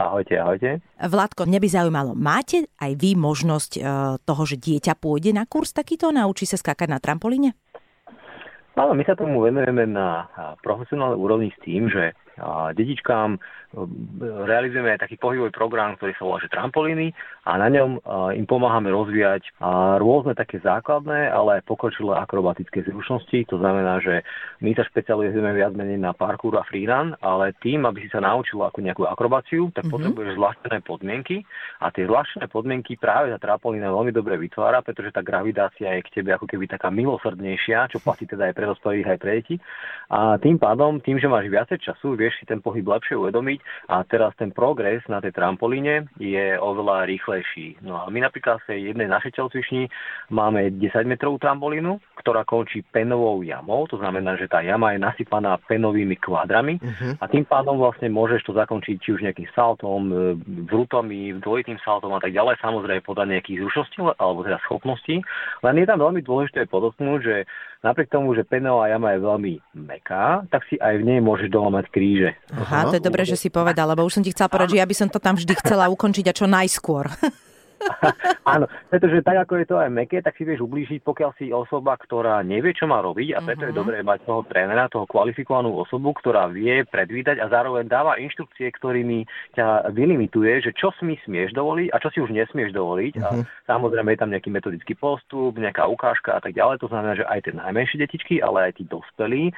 Ahojte, ahojte. Vládko, mne by zaujímalo, máte aj vy možnosť e, toho, že dieťa pôjde na kurz takýto, naučí sa skákať na trampolíne? Áno, my sa tomu venujeme na profesionálnej úrovni s tým, že detičkám realizujeme aj taký pohybový program, ktorý sa volá že trampolíny a na ňom im pomáhame rozvíjať rôzne také základné, ale aj pokročilé akrobatické zručnosti. To znamená, že my sa špecializujeme viac menej na parkour a freerun, ale tým, aby si sa naučil ako nejakú akrobáciu, tak mm-hmm. potrebuješ zvláštne podmienky a tie zvláštne podmienky práve tá trampolína veľmi dobre vytvára, pretože tá gravitácia je k tebe ako keby taká milosrdnejšia, čo platí teda aj pre dospelých, aj pre deti. A tým pádom, tým, že máš viacej času, vieš si ten pohyb lepšie uvedomiť a teraz ten progres na tej trampolíne je oveľa rýchlejší. No a my napríklad v jednej našej telcvični máme 10 metrovú trampolínu, ktorá končí penovou jamou, to znamená, že tá jama je nasypaná penovými kvadrami uh-huh. a tým pádom vlastne môžeš to zakončiť či už nejakým saltom, e, vrutami, dvojitým saltom a tak ďalej, samozrejme podľa nejakých zručností alebo teda schopností. Len je tam veľmi dôležité podotknúť, že napriek tomu, že penová jama je veľmi meká, tak si aj v nej môžeš doma mať kríže. Aha, to je dobré, že si povedal, lebo už som ti chcela povedať, že ja by som to tam vždy chcela ukončiť a čo najskôr. Áno, pretože tak ako je to aj meké, tak si vieš ublížiť, pokiaľ si osoba, ktorá nevie, čo má robiť a preto uh-huh. je mhm. dobré mať toho trénera, toho kvalifikovanú osobu, ktorá vie predvídať a zároveň dáva inštrukcie, ktorými ťa vylimituje, že čo si smieš dovoliť a čo si už nesmieš dovoliť. Uh-huh. A mhm. samozrejme je tam nejaký metodický postup, nejaká ukážka a tak ďalej. To znamená, že aj tie najmenšie detičky, ale aj tí dospelí.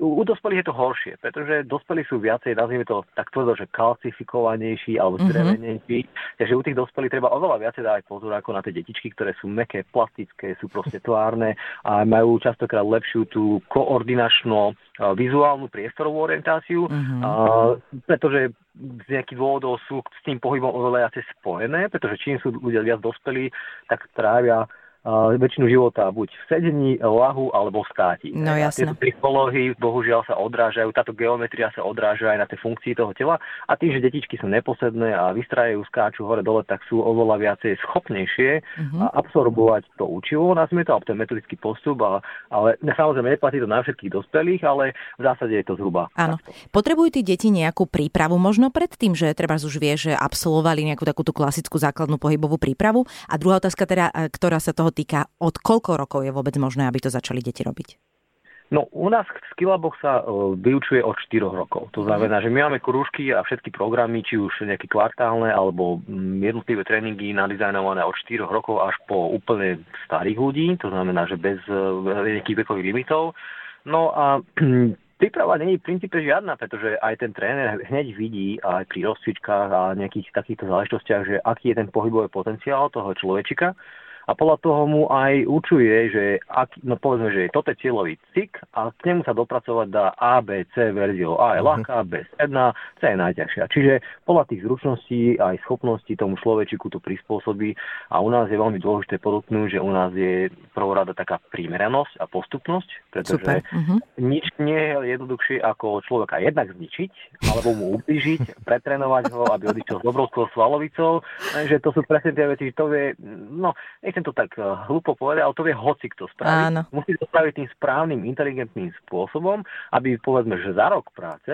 U dospelých je to horšie, pretože dospelí sú viacej, nazvime to tak tvrdo, že kalcifikovanejší alebo zdrevenejší. Uh-huh. Takže u tých dospelých treba oveľa oveľa viacej dávať pozor ako na tie detičky, ktoré sú meké, plastické, sú proste tvárne a majú častokrát lepšiu tú koordinačno vizuálnu priestorovú orientáciu, mm-hmm. a, pretože z nejakých dôvodov sú s tým pohybom oveľa viacej spojené, pretože čím sú ľudia viac dospelí, tak trávia väčšinu života buď v sedení, lahu alebo v státi. No jasné. Tieto psychológy bohužiaľ sa odrážajú, táto geometria sa odráža aj na tie funkcii toho tela a tým, že detičky sú neposedné a vystrajajú, skáču hore dole, tak sú oveľa viacej schopnejšie uh-huh. absorbovať to učivo, nazvime to, a ten metodický postup, a, ale samozrejme neplatí to na všetkých dospelých, ale v zásade je to zhruba. Áno. Potrebujú tí deti nejakú prípravu možno pred tým, že treba už vie, že absolvovali nejakú takúto klasickú základnú pohybovú prípravu? A druhá otázka teda, e, ktorá sa toho týka, od koľko rokov je vôbec možné, aby to začali deti robiť? No, u nás v Skillaboch sa uh, vyučuje od 4 rokov. To znamená, že my máme krúžky a všetky programy, či už nejaké kvartálne alebo mm, jednotlivé tréningy nadizajnované od 4 rokov až po úplne starých ľudí, to znamená, že bez uh, nejakých vekových limitov. No a Príprava nie je v princípe žiadna, pretože aj ten tréner hneď vidí aj pri rozcvičkách a nejakých takýchto záležitostiach, že aký je ten pohybový potenciál toho človečika a podľa toho mu aj učuje, že ak, no povedzme, že toto je cieľový cik a k nemu sa dopracovať dá A, B, C verziou. A je mhm. ľahká, B stredná, C je najťažšia. Čiže podľa tých zručností aj schopností tomu človečiku to prispôsobí a u nás je veľmi dôležité podotknúť, že u nás je prvorada taká primeranosť a postupnosť, pretože Super. Uh-huh. nič nie je jednoduchšie ako človeka jednak zničiť, alebo mu ublížiť, pretrenovať ho, aby odišiel s obrovskou svalovicou, že to sú presne tie veci, že to vie, no, nechcem to tak uh, hlúpo povedať, ale to vie hoci kto spraviť. Áno. Musí to spraviť tým správnym, inteligentným spôsobom, aby povedzme, že za rok práce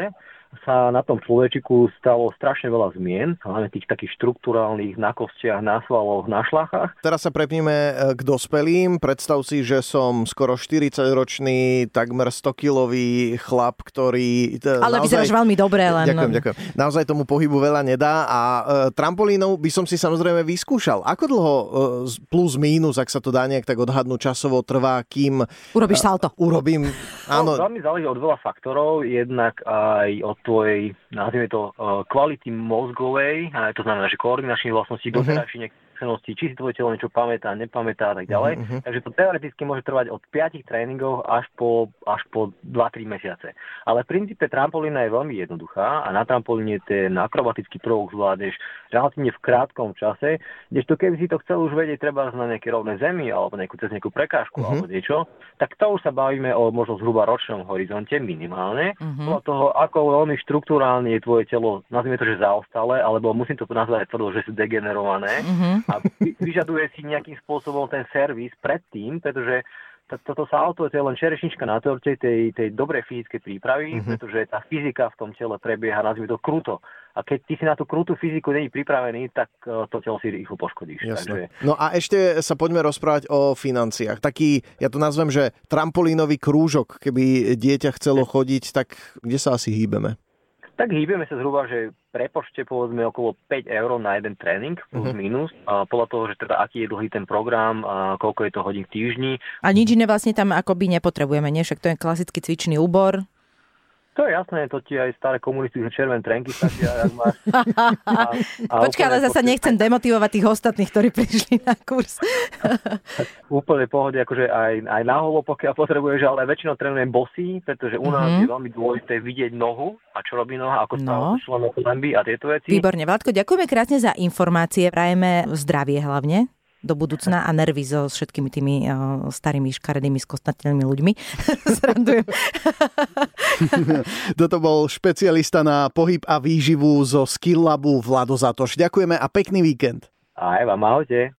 sa na tom človečiku stalo strašne veľa zmien, hlavne tých takých štruktúrálnych na kostiach, na svaloch, na šlachách. Teraz sa prepníme e, k dospelým. Predstav si, že som skoro 40-ročný, takmer 100-kilový chlap, ktorý... E, Ale naozaj... vyzeráš veľmi dobre len. Ďakujem, ďakujem. Naozaj tomu pohybu veľa nedá a e, trampolínou by som si samozrejme vyskúšal. Ako dlho e, plus mínus, ak sa to dá nejak tak odhadnúť časovo, trvá, kým... Urobíš salto. E, urobím, áno. No, veľmi záleží od veľa faktorov, jednak aj od tvojej, nazvime to, eh, kvality mozgovej, to znamená, že koordinačných vlastností, uh-huh. Skúsenosti, či si tvoje telo niečo pamätá, nepamätá a tak ďalej. Uh-huh. Takže to teoreticky môže trvať od 5 tréningov až po, až po 2-3 mesiace. Ale v princípe trampolína je veľmi jednoduchá a na trampolíne ten akrobatický prvok zvládneš relatívne v krátkom čase, kdežto keby si to chcel už vedieť treba na nejaké rovné zemi alebo nejakú, cez nejakú prekážku uh-huh. alebo niečo, tak to už sa bavíme o možno zhruba ročnom horizonte minimálne. Uh-huh. O toho, ako veľmi štruktúrálne je tvoje telo, nazvime to, že zaostalé, alebo musím to nazvať tvrdo, že sú degenerované. Uh-huh a vyžaduje si nejakým spôsobom ten servis predtým, pretože toto sa auto je len čerešnička na torte tej, tej dobrej fyzickej prípravy, mm-hmm. pretože tá fyzika v tom tele prebieha, nazvime to kruto. a keď ty si na tú krutú fyziku není pripravený, tak e, to telo si rýchlo poškodíš. Jasne. Takže... No a ešte sa poďme rozprávať o financiách. Taký, ja to nazvem, že trampolínový krúžok, keby dieťa chcelo chodiť, tak kde sa asi hýbeme? Tak hýbeme sa zhruba, že prepočte povedzme okolo 5 eur na jeden tréning plus uh-huh. minus. A podľa toho, že teda aký je dlhý ten program, a koľko je to hodín v týždni. A nič iné vlastne tam akoby nepotrebujeme, nie? Však to je klasický cvičný úbor. To je jasné, to ti aj staré komunistické červené trenky stačia, ak máš. A, a Počkaj, ale zase nechcem demotivovať tých ostatných, ktorí prišli na kurz. úplne pohode, akože aj, aj na holo, pokiaľ potrebuješ, ale väčšinou trénujem bosy, pretože u nás mm-hmm. je veľmi dôležité vidieť nohu a čo robí noha, ako no. členok a tieto veci. Výborne, Vládko, ďakujeme krásne za informácie, prajeme zdravie hlavne do budúcna a nervy so všetkými tými uh, starými škaredými skostnatelnými ľuďmi. Zrandujem. Toto bol špecialista na pohyb a výživu zo Skill Labu Vlado Zatoš. Ďakujeme a pekný víkend. Aj vám, ahojte.